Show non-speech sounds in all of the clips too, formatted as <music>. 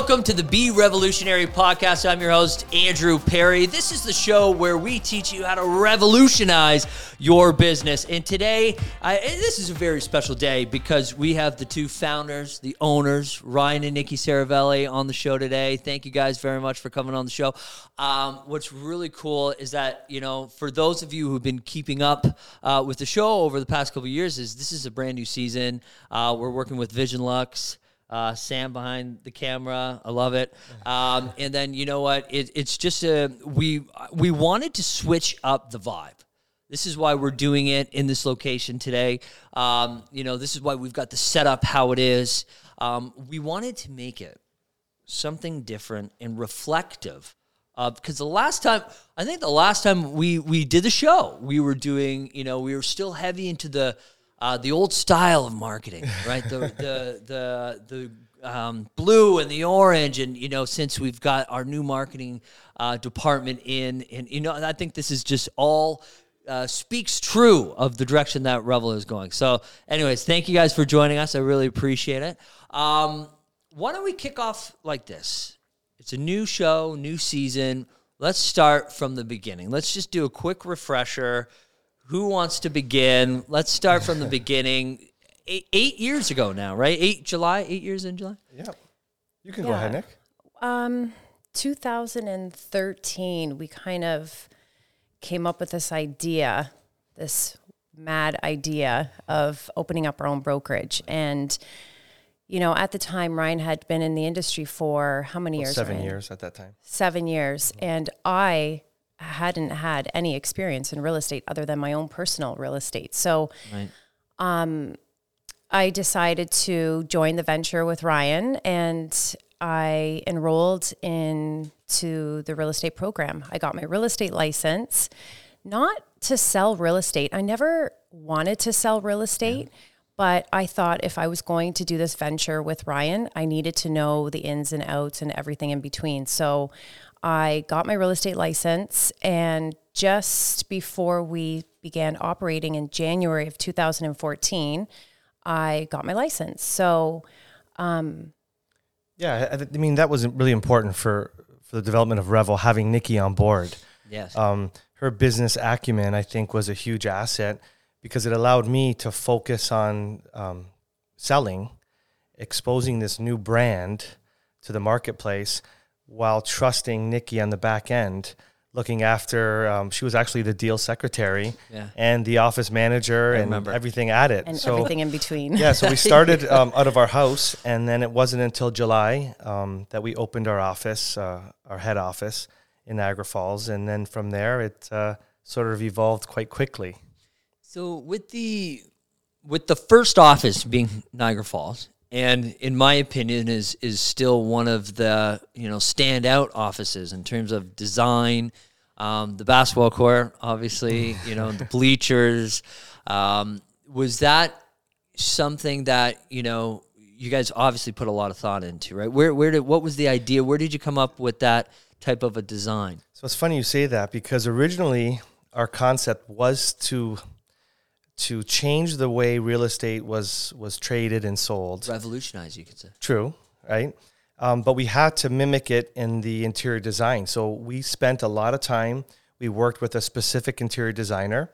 Welcome to the Be Revolutionary podcast. I'm your host, Andrew Perry. This is the show where we teach you how to revolutionize your business. And today, I, this is a very special day because we have the two founders, the owners, Ryan and Nikki Saravelli, on the show today. Thank you guys very much for coming on the show. Um, what's really cool is that, you know, for those of you who've been keeping up uh, with the show over the past couple years, is this is a brand new season. Uh, we're working with Vision Lux. Uh, Sam behind the camera, I love it. Um, and then you know what? It, it's just a we we wanted to switch up the vibe. This is why we're doing it in this location today. Um, you know, this is why we've got the setup how it is. Um, we wanted to make it something different and reflective of because the last time I think the last time we we did the show, we were doing you know we were still heavy into the uh, the old style of marketing, right? The <laughs> the the the um, blue and the orange, and you know, since we've got our new marketing uh, department in, and you know, I think this is just all. Uh, speaks true of the direction that Revel is going. So, anyways, thank you guys for joining us. I really appreciate it. Um, why don't we kick off like this? It's a new show, new season. Let's start from the beginning. Let's just do a quick refresher who wants to begin? Let's start from the <laughs> beginning. Eight, eight, years ago now, right? Eight July, eight years in July. Yeah, you can yeah. go ahead, Nick. Um, 2013, we kind of came up with this idea, this mad idea of opening up our own brokerage, and you know, at the time, Ryan had been in the industry for how many well, years? Seven Ryan? years at that time. Seven years, mm-hmm. and I hadn't had any experience in real estate other than my own personal real estate. So, right. um, I decided to join the venture with Ryan and I enrolled into the real estate program. I got my real estate license, not to sell real estate. I never wanted to sell real estate. Yeah. But I thought if I was going to do this venture with Ryan, I needed to know the ins and outs and everything in between. So I got my real estate license, and just before we began operating in January of 2014, I got my license. So, um, yeah, I, mean that was really important for for the development of Revel having Nikki on board. Yes, um, her business acumen I think was a huge asset because it allowed me to focus on um, selling, exposing this new brand to the marketplace while trusting Nikki on the back end, looking after. Um, she was actually the deal secretary yeah. and the office manager and everything at it, and so, everything in between. yeah, so we <laughs> started um, out of our house, and then it wasn't until July um, that we opened our office, uh, our head office in Niagara Falls, and then from there it uh, sort of evolved quite quickly. So with the with the first office being Niagara Falls, and in my opinion is is still one of the you know standout offices in terms of design. Um, the basketball court obviously you know the <laughs> bleachers um, was that something that you know you guys obviously put a lot of thought into right? Where where did what was the idea? Where did you come up with that type of a design? So it's funny you say that because originally our concept was to to change the way real estate was was traded and sold. Revolutionize, you could say. True, right? Um, but we had to mimic it in the interior design. So we spent a lot of time. We worked with a specific interior designer,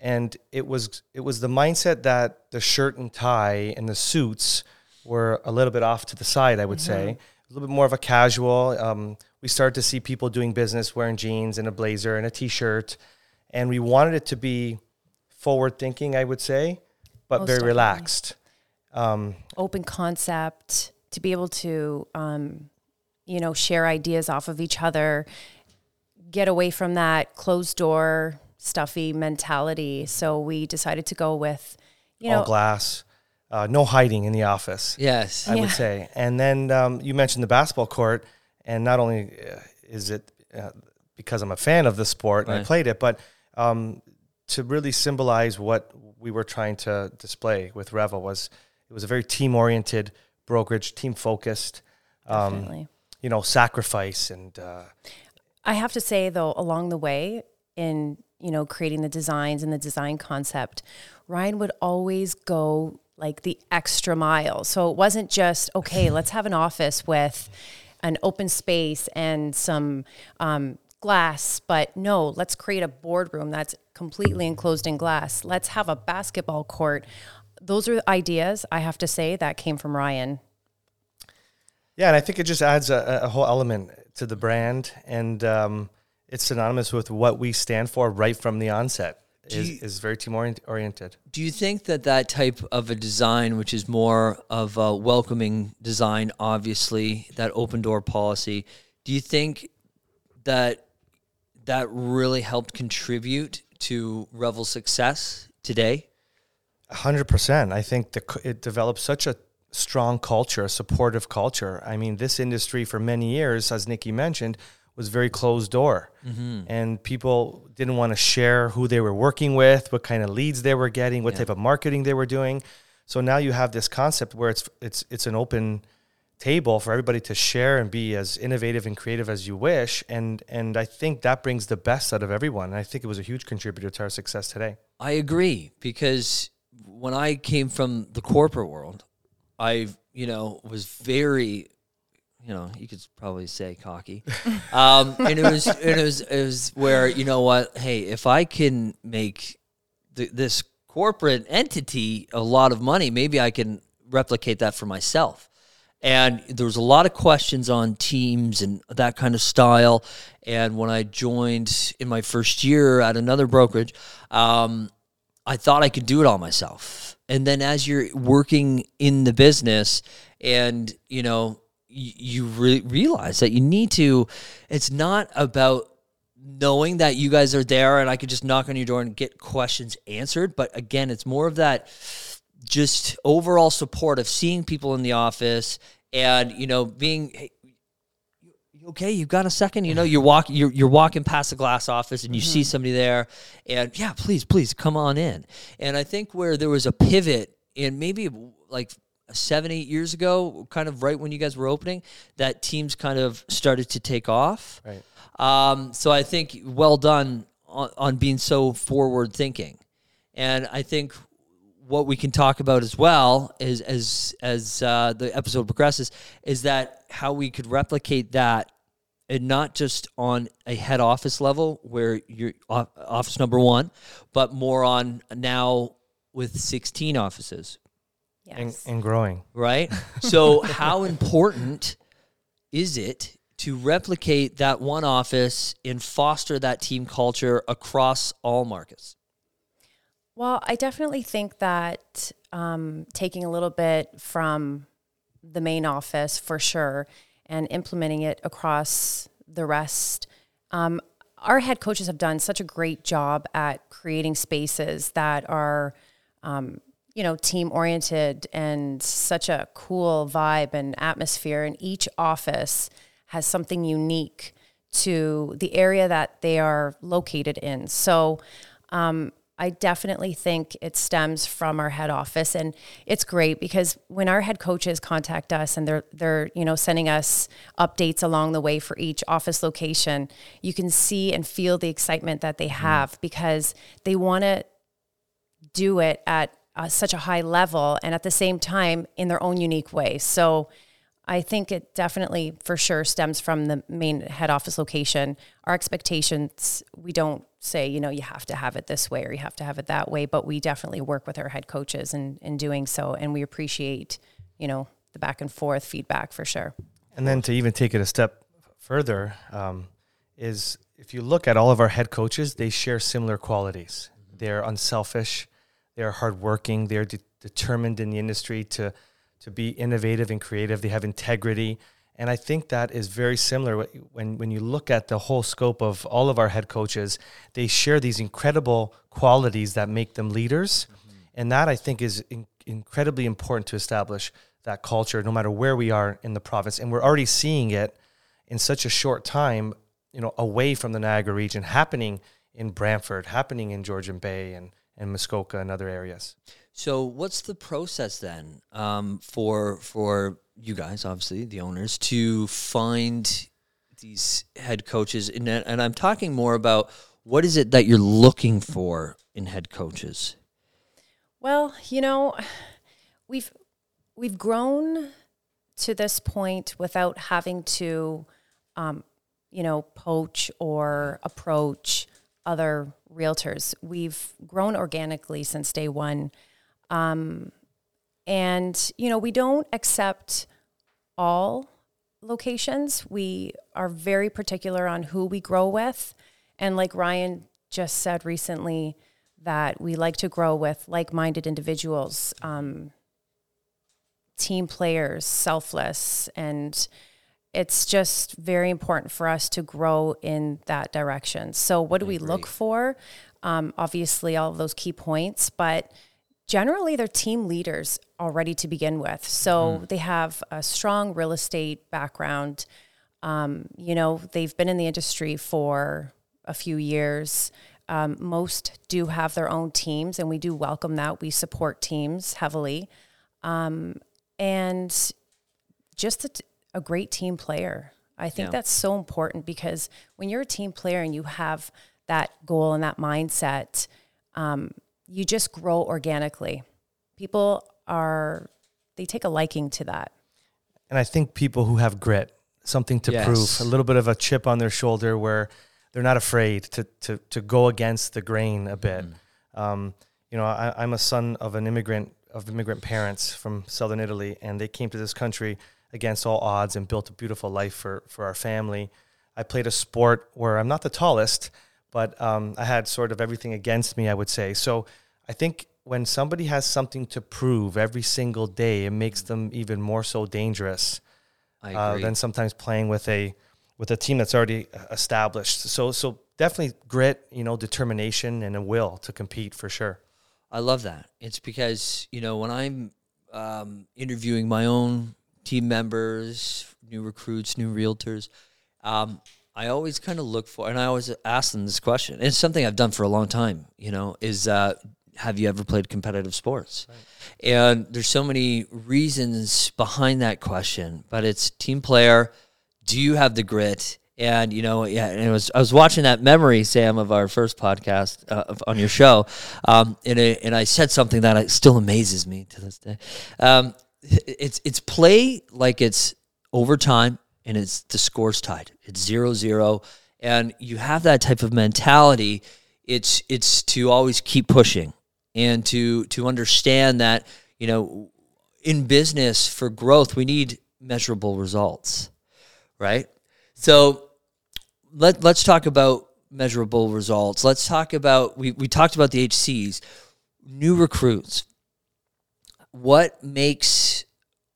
and it was it was the mindset that the shirt and tie and the suits were a little bit off to the side. I would mm-hmm. say a little bit more of a casual. Um, we started to see people doing business wearing jeans and a blazer and a t-shirt, and we wanted it to be forward thinking, I would say, but Most very definitely. relaxed. Um, Open concept to be able to, um, you know, share ideas off of each other, get away from that closed door, stuffy mentality. So we decided to go with, you know, all glass. Uh, no hiding in the office. Yes, I yeah. would say. And then um, you mentioned the basketball court, and not only uh, is it uh, because I'm a fan of the sport and right. I played it, but um, to really symbolize what we were trying to display with Revel was it was a very team oriented brokerage, team focused. Um. You know, sacrifice and. Uh, I have to say though, along the way in you know creating the designs and the design concept, Ryan would always go like the extra mile. So it wasn't just, okay, let's have an office with an open space and some um, glass, but no, let's create a boardroom that's completely enclosed in glass. Let's have a basketball court. Those are ideas, I have to say, that came from Ryan. Yeah, and I think it just adds a, a whole element to the brand, and um, it's synonymous with what we stand for right from the onset. Is, you, is very team oriented. Do you think that that type of a design, which is more of a welcoming design, obviously that open door policy, do you think that that really helped contribute to Revel's success today? hundred percent. I think the, it developed such a strong culture, a supportive culture. I mean, this industry for many years, as Nikki mentioned, was very closed door, mm-hmm. and people didn't want to share who they were working with, what kind of leads they were getting, what yeah. type of marketing they were doing. So now you have this concept where it's it's it's an open table for everybody to share and be as innovative and creative as you wish and and I think that brings the best out of everyone and I think it was a huge contributor to our success today. I agree because when I came from the corporate world I, you know, was very, you know, you could probably say cocky, <laughs> um, and it was, and it was, it was where you know what? Hey, if I can make the, this corporate entity a lot of money, maybe I can replicate that for myself. And there was a lot of questions on teams and that kind of style. And when I joined in my first year at another brokerage, um, I thought I could do it all myself. And then as you're working in the business and, you know, you, re- realize that you need to, it's not about knowing that you guys are there and I could just knock on your door and get questions answered. But again, it's more of that just overall support of seeing people in the office and, you know, being, okay, you've got a second. You know, you're walking, you're, you're walking past the glass office and you mm-hmm. see somebody there, and yeah, please, please come on in. And I think where there was a pivot and maybe like seven, eight years ago, kind of right when you guys were opening, that teams kind of started to take off. Right. Um, so I think well done on, on being so forward thinking, and I think what we can talk about as well is as as uh, the episode progresses is that how we could replicate that and not just on a head office level where you're office number one, but more on now with 16 offices. Yes. And, and growing. Right? <laughs> So, how important is it to replicate that one office and foster that team culture across all markets? Well, I definitely think that um, taking a little bit from the main office for sure and implementing it across the rest. Um, our head coaches have done such a great job at creating spaces that are, um, you know, team oriented and such a cool vibe and atmosphere. And each office has something unique to the area that they are located in. So, um, I definitely think it stems from our head office and it's great because when our head coaches contact us and they're they're you know sending us updates along the way for each office location you can see and feel the excitement that they mm-hmm. have because they want to do it at uh, such a high level and at the same time in their own unique way so I think it definitely for sure stems from the main head office location. Our expectations, we don't say, you know, you have to have it this way or you have to have it that way, but we definitely work with our head coaches in, in doing so. And we appreciate, you know, the back and forth feedback for sure. And then to even take it a step further, um, is if you look at all of our head coaches, they share similar qualities. They're unselfish, they're hardworking, they're de- determined in the industry to to be innovative and creative. They have integrity. And I think that is very similar when, when you look at the whole scope of all of our head coaches, they share these incredible qualities that make them leaders. Mm-hmm. And that I think is in, incredibly important to establish that culture no matter where we are in the province. And we're already seeing it in such a short time, you know, away from the Niagara region, happening in Brantford, happening in Georgian Bay and, and Muskoka and other areas. So, what's the process then um, for for you guys, obviously the owners, to find these head coaches? And, and I'm talking more about what is it that you're looking for in head coaches. Well, you know, we've we've grown to this point without having to, um, you know, poach or approach other realtors. We've grown organically since day one. Um, and, you know, we don't accept all locations. We are very particular on who we grow with. And like Ryan just said recently, that we like to grow with like minded individuals, um, team players, selfless. And it's just very important for us to grow in that direction. So, what do we look for? Um, obviously, all of those key points, but generally they're team leaders already to begin with. So mm. they have a strong real estate background. Um, you know, they've been in the industry for a few years. Um, most do have their own teams, and we do welcome that. We support teams heavily. Um, and just a, a, great team player. I think yeah. that's so important because when you're a team player and you have that goal and that mindset, um, you just grow organically. People are, they take a liking to that. And I think people who have grit, something to yes. prove, a little bit of a chip on their shoulder where they're not afraid to, to, to go against the grain a bit. Mm. Um, you know, I, I'm a son of an immigrant, of immigrant parents from southern Italy, and they came to this country against all odds and built a beautiful life for, for our family. I played a sport where I'm not the tallest, but um, I had sort of everything against me, I would say. So I think when somebody has something to prove every single day, it makes them even more so dangerous uh, than sometimes playing with a with a team that's already established. So so definitely grit, you know, determination and a will to compete for sure. I love that. It's because you know when I'm um, interviewing my own team members, new recruits, new realtors. Um, I always kind of look for, and I always ask them this question. And it's something I've done for a long time. You know, is uh, have you ever played competitive sports? Right. And there's so many reasons behind that question, but it's team player. Do you have the grit? And you know, yeah, and it was I was watching that memory, Sam, of our first podcast uh, on your show, um, and it, and I said something that still amazes me to this day. Um, it's it's play like it's overtime and it's the score's tied. It's zero zero, and you have that type of mentality. It's it's to always keep pushing and to to understand that you know in business for growth we need measurable results, right? So let let's talk about measurable results. Let's talk about we we talked about the HCs, new recruits. What makes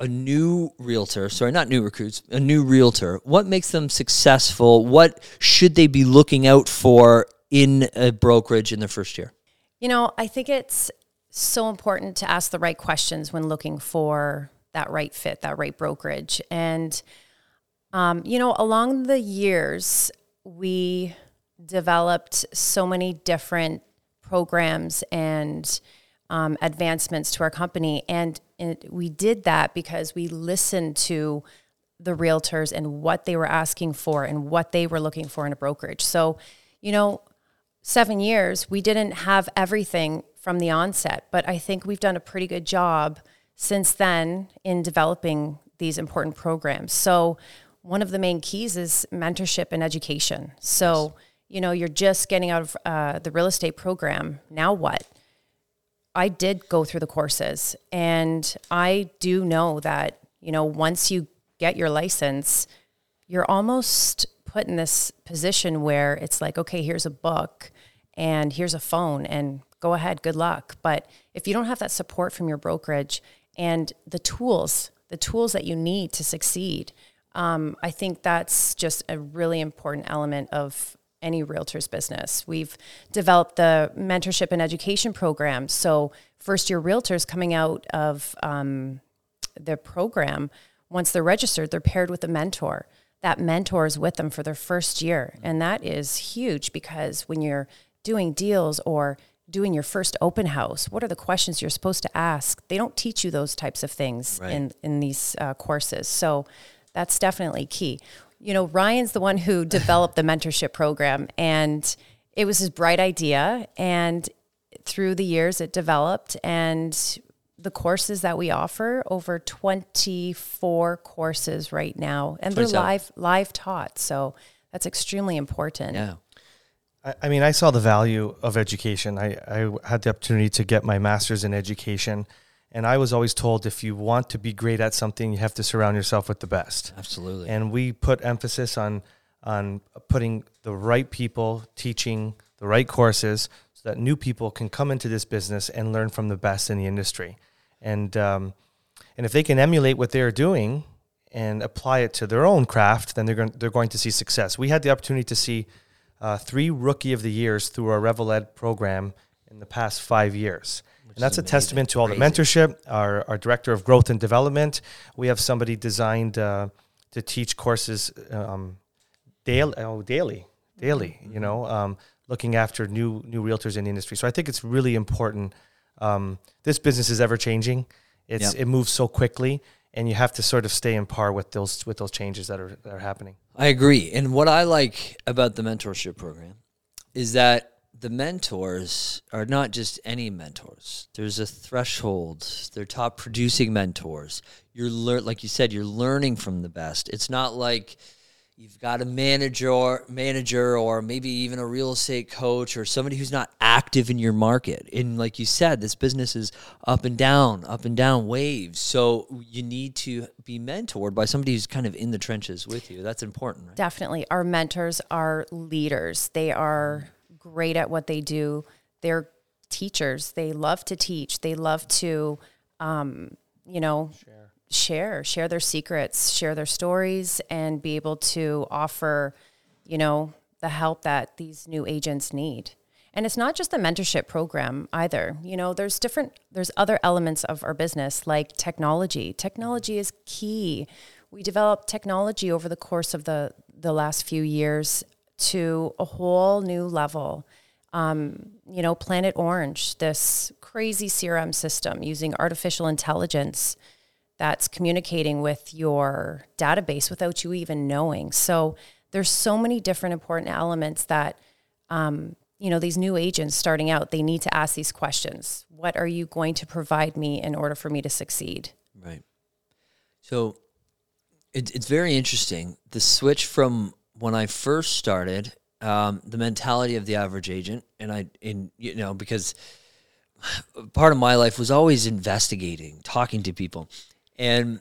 a new realtor, sorry, not new recruits, a new realtor, what makes them successful? What should they be looking out for in a brokerage in their first year? You know, I think it's so important to ask the right questions when looking for that right fit, that right brokerage. And, um, you know, along the years, we developed so many different programs and um, advancements to our company. And, and we did that because we listened to the realtors and what they were asking for and what they were looking for in a brokerage. So, you know, seven years, we didn't have everything from the onset, but I think we've done a pretty good job since then in developing these important programs. So, one of the main keys is mentorship and education. So, you know, you're just getting out of uh, the real estate program. Now what? I did go through the courses and I do know that, you know, once you get your license, you're almost put in this position where it's like, okay, here's a book and here's a phone and go ahead, good luck. But if you don't have that support from your brokerage and the tools, the tools that you need to succeed, um, I think that's just a really important element of any realtor's business. We've developed the mentorship and education program. So, first year realtors coming out of um, the program, once they're registered, they're paired with a mentor. That mentor is with them for their first year. And that is huge because when you're doing deals or doing your first open house, what are the questions you're supposed to ask? They don't teach you those types of things right. in, in these uh, courses. So, that's definitely key you know, Ryan's the one who developed the mentorship program and it was his bright idea. And through the years, it developed and the courses that we offer over 24 courses right now and they're live live taught so that's extremely important Yeah. I, I mean, I saw the value of education. I, I had the opportunity to get my master's in education, and I was always told if you want to be great at something, you have to surround yourself with the best. Absolutely. And we put emphasis on on putting the right people teaching the right courses so that new people can come into this business and learn from the best in the industry. And um, and if they can emulate what they're doing and apply it to their own craft, then they're going they're going to see success. We had the opportunity to see uh, three rookie of the years through our Reveled program in the past five years. And that's a testament to all the mentorship. Our, our director of growth and development, we have somebody designed uh, to teach courses um, daily, oh, daily, daily. You know, um, looking after new new realtors in the industry. So I think it's really important. Um, this business is ever changing. It's Yep. it moves so quickly, and you have to sort of stay in par with those with those changes that are that are happening. I agree. And what I like about the mentorship program is that the mentors are not just any mentors. There's a threshold. They're top producing mentors. You're lear- like you said, you're learning from the best. It's not like you've got a manager manager or maybe even a real estate coach or somebody who's not active in your market and like you said this business is up and down up and down waves so you need to be mentored by somebody who's kind of in the trenches with you that's important right Definitely. Our mentors are leaders. They are great at what they do. They're teachers. They love to teach. They love to, um, you know, share, share their secrets, share their stories, and be able to offer, you know, the help that these new agents need. And it's not just the mentorship program either. You know, there's different, there's other elements of our business like technology. Technology is key. We developed technology over the course of the, the last few years to a whole new level. Um, you know, Planet Orange, this crazy CRM system using artificial intelligence that's communicating with your database without you even knowing. So there's so many different important elements that um, you know these new agents starting out they need to ask these questions. What are you going to provide me in order for me to succeed? Right. So it, it's very interesting. The switch from when I first started, um, the mentality of the average agent, and I, in you know, because part of my life was always investigating, talking to people, and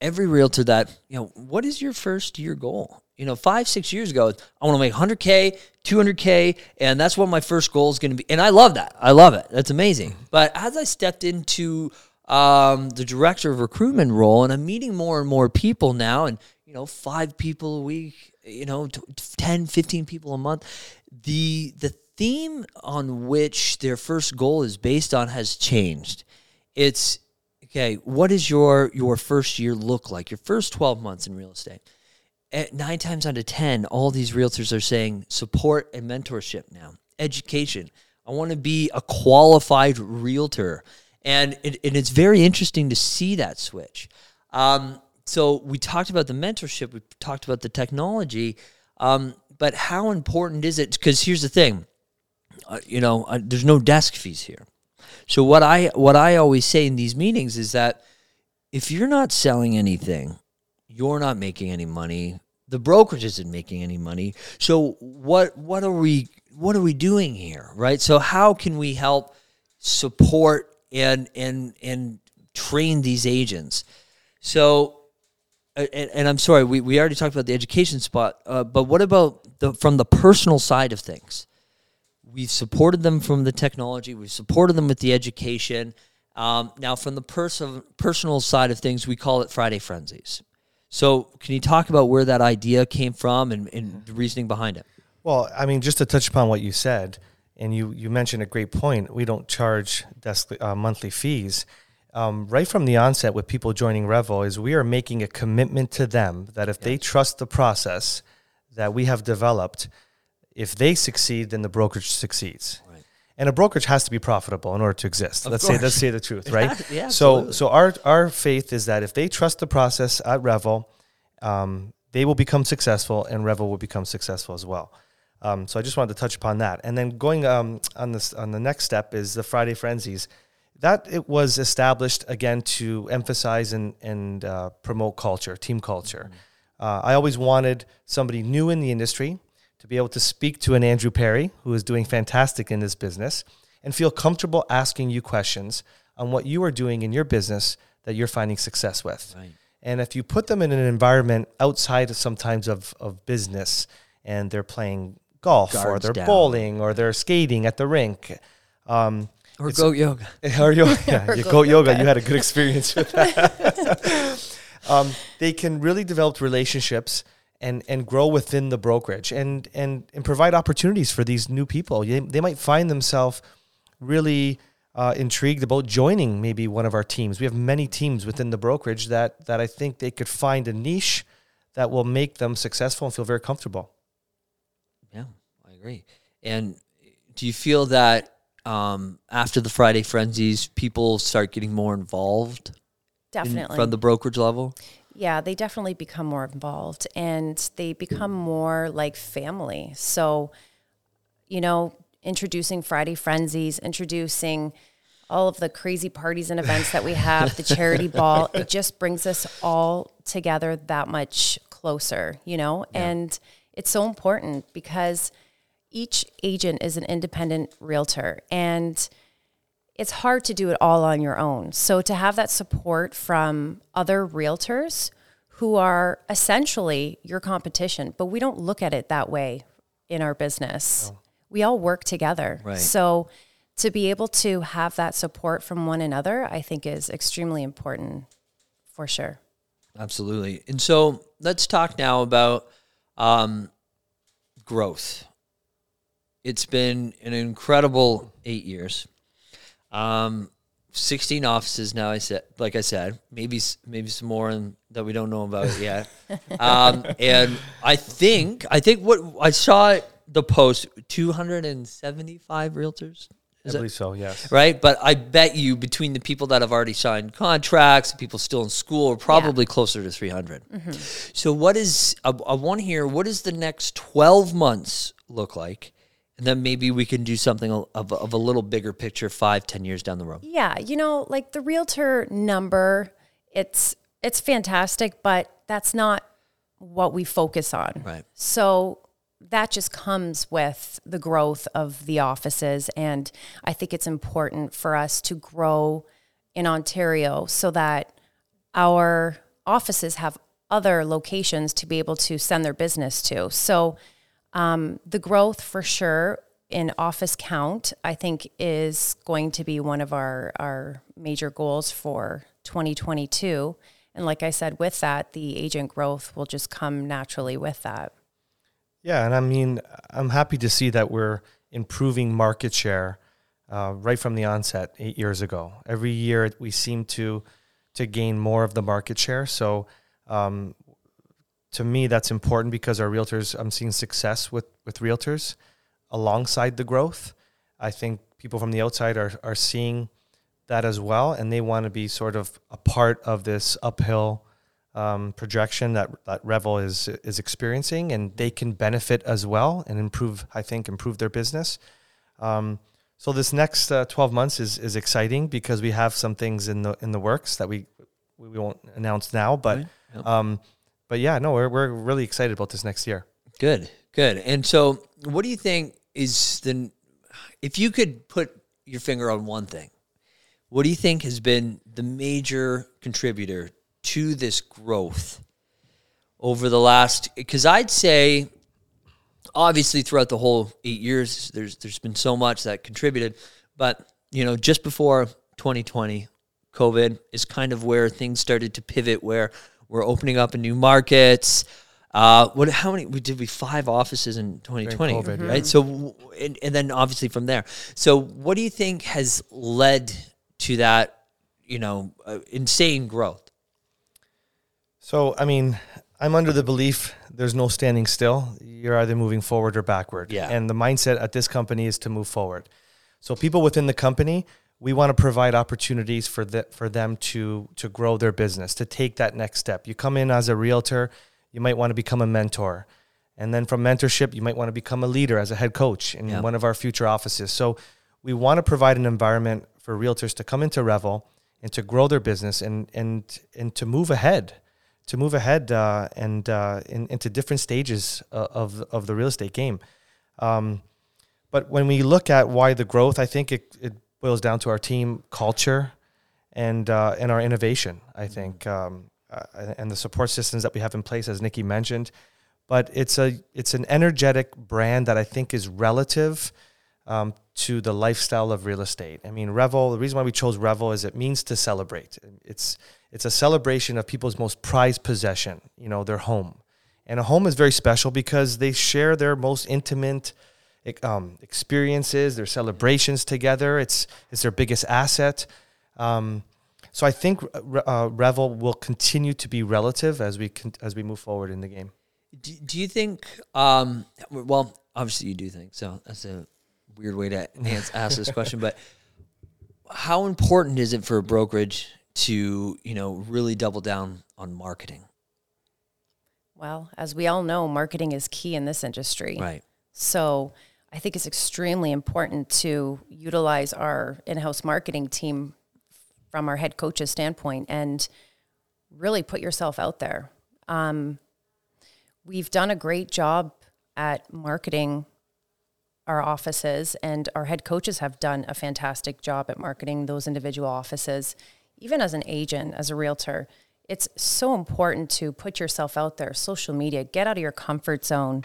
every realtor that you know, what is your first year goal? You know, five six years ago, I want to make 100k, 200k, and that's what my first goal is going to be. And I love that. I love it. That's amazing. But as I stepped into um, the director of recruitment role, and I'm meeting more and more people now, and you know, five people a week, you know, t- 10, 15 people a month. The the theme on which their first goal is based on has changed. It's okay. What does your your first year look like? Your first 12 months in real estate. At nine times out of ten, all these realtors are saying support and mentorship now, education. I want to be a qualified realtor, and it, and it's very interesting to see that switch. Um, so we talked about the mentorship, we talked about the technology, um, but how important is it? Because here's the thing, uh, you know, uh, there's no desk fees here. So what I what I always say in these meetings is that if you're not selling anything, you're not making any money. The brokerage isn't making any money. So what what are we what are we doing here, right? So how can we help support and and and train these agents? So and, and I'm sorry, we, we already talked about the education spot, uh, but what about the from the personal side of things? We've supported them from the technology. We've supported them with the education. Um, now, from the pers- personal side of things, we call it Friday Frenzies. So, can you talk about where that idea came from and, and the reasoning behind it? Well, I mean, just to touch upon what you said, and you you mentioned a great point. We don't charge desk uh, monthly fees. Um, right from the onset, with people joining Revo, is we are making a commitment to them that if they trust the process that we have developed, if they succeed, then the brokerage succeeds. Right. And a brokerage has to be profitable in order to exist. let's say let's say the truth, <laughs> right? Yeah, so so our our faith is that if they trust the process at Revel, um, they will become successful, and Revel will become successful as well. Um, so I just wanted to touch upon that, and then going um, on this on the next step is the Friday frenzies. That it was established again to emphasize and and uh, promote culture, team culture. Uh, I always wanted somebody new in the industry to be able to speak to an Andrew Perry who is doing fantastic in this business and feel comfortable asking you questions on what you are doing in your business that you're finding success with. Right. And if you put them in an environment outside of sometimes of, of business and they're playing golf or they're down. bowling or they're skating at the rink, um, Or goat yoga. <laughs> or yoga, <laughs> yeah, Or you goat goat yoga, yoga. you had a good experience with that. <laughs> um, they can really develop relationships and, and grow within the brokerage and, and, and provide opportunities for these new people. They, they might find themselves really uh, intrigued about joining maybe one of our teams. We have many teams within the brokerage that, that I think they could find a niche that will make them successful and feel very comfortable. Yeah, I agree. And do you feel that um, after the Friday frenzies, people start getting more involved in- Definitely. from the brokerage level? Yeah, they definitely become more involved and they become more like family. So, you know, introducing Friday frenzies, introducing all of the crazy parties and events that we have, the charity <laughs> ball, it just brings us all together that much closer, you know? And it's so important because each agent is an independent realtor and it's hard to do it all on your own. So to have that support from other realtors who are essentially your competition, but we don't look at it that way in our business. We all work together. Right. So to be able to have that support from one another, I think is extremely important for sure. Absolutely. And so let's talk now about um, growth. It's been an incredible eight years. Um, 16 offices now. I said, like I said, maybe maybe some more in, that we don't know about <laughs> yet. um, and I think I think what I saw the post 275 realtors. I believe so, yes. right? But I bet you between the people that have already signed contracts, people still in school, are probably closer to 300. So, what is, I, I want to hear, what does the next 12 months look like? Then maybe we can do something of, of a little bigger picture five, ten years down the road. Yeah, you know, like the realtor number, it's it's fantastic, but that's not what we focus on. Right. So that just comes with the growth of the offices and I think it's important for us to grow in Ontario so that our offices have other locations to be able to send their business to. So um, the growth for sure in office count, I think, is going to be one of our, our major goals for 2022. And like I said, with that, the agent growth will just come naturally with that. Yeah, and I mean, I'm happy to see that we're improving market share uh, right from the onset eight years ago. Every year we seem to to gain more of the market share. So, um, to me, that's important because our realtors, I'm seeing success with with realtors alongside the growth. I think people from the outside are are seeing that as well, and they want to be sort of a part of this uphill um, projection that that Revel is is experiencing, and they can benefit as well and improve. I think improve their business. Um, so this next uh, twelve months is is exciting because we have some things in the in the works that we we won't announce now, but Right. Yep. um, but yeah, no, we're we're really excited about this next year. Good, good. And so, what do you think is the, if you could put your finger on one thing, what do you think has been the major contributor to this growth over the last? Because I'd say, obviously, throughout the whole eight years, there's there's been so much that contributed, but you know, just before 2020, COVID is kind of where things started to pivot, where we're opening up in new markets. Uh, what? How many? We did we five offices in 2020, COVID, yeah. right? So, and, and then obviously from there. So, what do you think has led to that? You know, uh, insane growth. So I mean, I'm under the belief there's no standing still. You're either moving forward or backward. Yeah. And the mindset at this company is to move forward. So people within the company, we want to provide opportunities for the, for them to to grow their business, to take that next step. You come in as a realtor, you might want to become a mentor. And then from mentorship, you might want to become a leader as a head coach in Yeah. one of our future offices. So we want to provide an environment for realtors to come into Revel and to grow their business and and and to move ahead, to move ahead uh, and uh, in, into different stages uh, of of the real estate game. Um, but when we look at why the growth, I think it, it boils down to our team culture and uh, and our innovation. I think um, uh, and the support systems that we have in place, as Nikki mentioned. But it's a it's an energetic brand that I think is relative um, to the lifestyle of real estate. I mean, Revel. The reason why we chose Revel is it means to celebrate. It's it's a celebration of people's most prized possession. You know, their home, and a home is very special because they share their most intimate um, experiences, their celebrations together. It's it's their biggest asset. Um, so I think uh, Revel will continue to be relative as we con- as we move forward in the game. Do, do you think? Um, well, obviously you do think so. That's a weird way to <laughs> ask this question, but how important is it for a brokerage to you know really double down on marketing? Well, as we all know, marketing is key in this industry. Right. So I think it's extremely important to utilize our in-house marketing team from our head coach's standpoint and really put yourself out there. Um, we've done a great job at marketing our offices, and our head coaches have done a fantastic job at marketing those individual offices. Even as an agent, as a realtor, it's so important to put yourself out there, social media, get out of your comfort zone,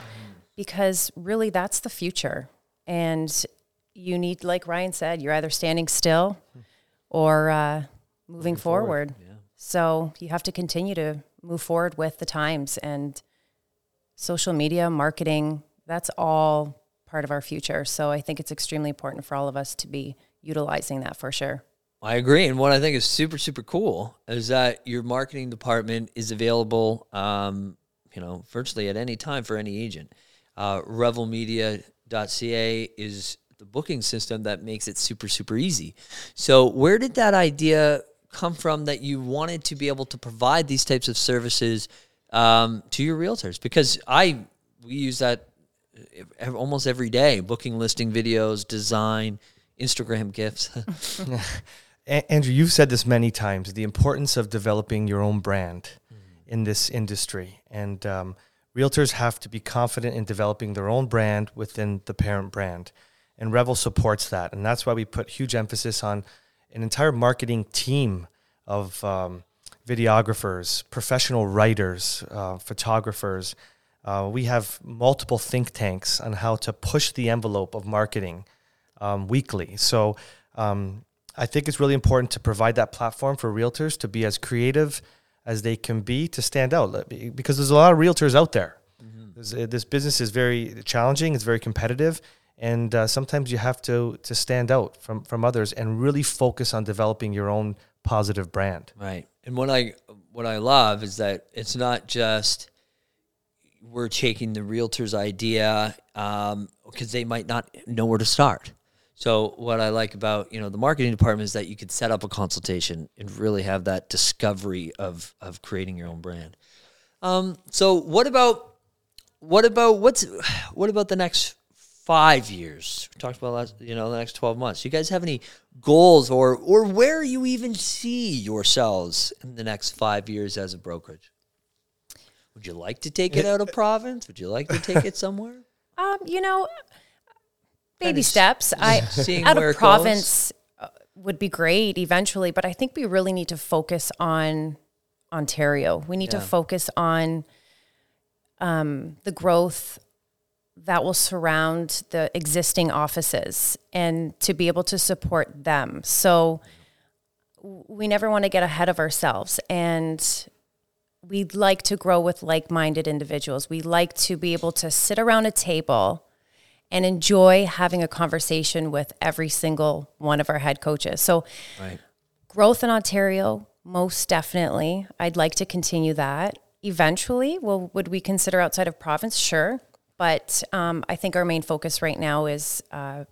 because really that's the future. And you need, like Ryan said, you're either standing still or uh, moving, moving, forward. forward. Yeah. So you have to continue to move forward with the times and social media, marketing, that's all part of our future. So I think it's extremely important for all of us to be utilizing that for sure. I agree. And what I think is super, super cool is that your marketing department is available, um, you know, virtually at any time for any agent. Uh, revelmedia.ca is the booking system that makes it super, super easy. So, where did that idea come from that you wanted to be able to provide these types of services um, to your realtors? Because I we use that almost every day: booking, listing videos, design, Instagram gifts. <laughs> Andrew, you've said this many times: the importance of developing your own brand mm-hmm. in this industry, and um, realtors have to be confident in developing their own brand within the parent brand and Revel supports that, and that's why we put huge emphasis on an entire marketing team of um, videographers, professional writers, uh, photographers. Uh, we have multiple think tanks on how to push the envelope of marketing um, weekly. So um, I think it's really important to provide that platform for realtors to be as creative as they can be to stand out because there's a lot of realtors out there. Mm-hmm. This business is very challenging, it's very competitive, and uh, sometimes you have to to stand out from from others and really focus on developing your own positive brand. Right. And what I what I love is that it's not just we're taking the realtor's idea because um, they might not know where to start. So what I like about you know the marketing department is that you could set up a consultation and really have that discovery of of creating your own brand. Um, so what about what about what's what about the next five years. We talked about last, you know, the next twelve months. You guys have any goals, or or where you even see yourselves in the next five years as a brokerage? Would you like to take it <laughs> out of province? Would you like to take it somewhere? <laughs> Um, you know, baby steps. I <laughs> out of province uh, would be great eventually, but I think we really need to focus on Ontario. We need yeah. to focus on um, the growth that will surround the existing offices and to be able to support them. So we never want to get ahead of ourselves and we'd like to grow with like-minded individuals. We like to be able to sit around a table and enjoy having a conversation with every single one of our head coaches. So right. growth in Ontario, most definitely. I'd like to continue that. Eventually, well, would we consider outside of province? Sure. But um, I think our main focus right now is uh,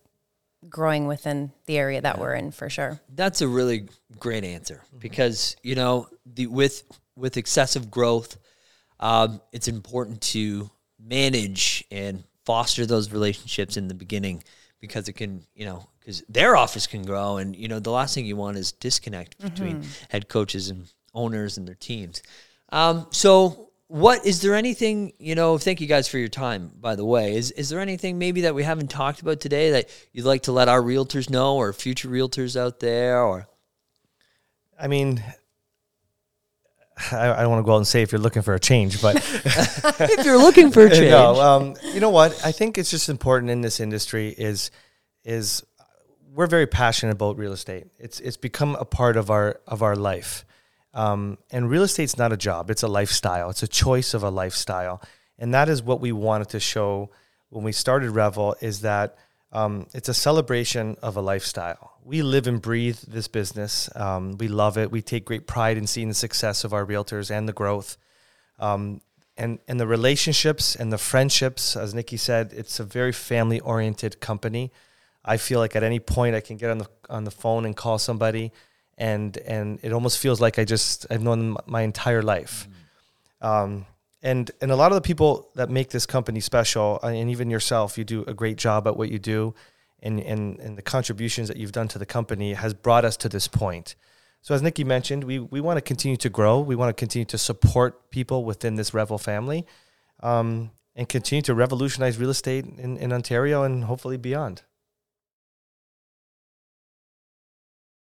growing within the area that yeah. we're in for sure. That's a really great answer mm-hmm. because you know the with with excessive growth, um, it's important to manage and foster those relationships in the beginning because it can, you know, because their office can grow, and you know, the last thing you want is disconnect between head coaches and owners and their teams. Um, so, what is there anything you know? Thank you guys for your time. By the way, is is there anything maybe that we haven't talked about today that you'd like to let our realtors know, or future realtors out there, or I mean, I, I don't want to go out and say if you're looking for a change, but <laughs> if you're looking for a <laughs> change? no, um, you know what? I think it's just important in this industry is is we're very passionate about real estate. It's it's become a part of our of our life, um, and real estate's not a job; it's a lifestyle. It's a choice of a lifestyle, and that is what we wanted to show when we started Revel. Is that um, it's a celebration of a lifestyle. We live and breathe this business. Um, we love it. We take great pride in seeing the success of our realtors and the growth. Um, and, and the relationships and the friendships, as Nikki said, it's a very family oriented company. I feel like at any point I can get on the on the phone and call somebody, and and it almost feels like I just I've known them my entire life. Um, and and a lot of the people that make this company special, uh, and even yourself, you do a great job at what you do, and and and the contributions that you've done to the company has brought us to this point. So as Nikki mentioned, we we want to continue to grow. We want to continue to support people within this Revel family, um, and continue to revolutionize real estate in, in Ontario and hopefully beyond.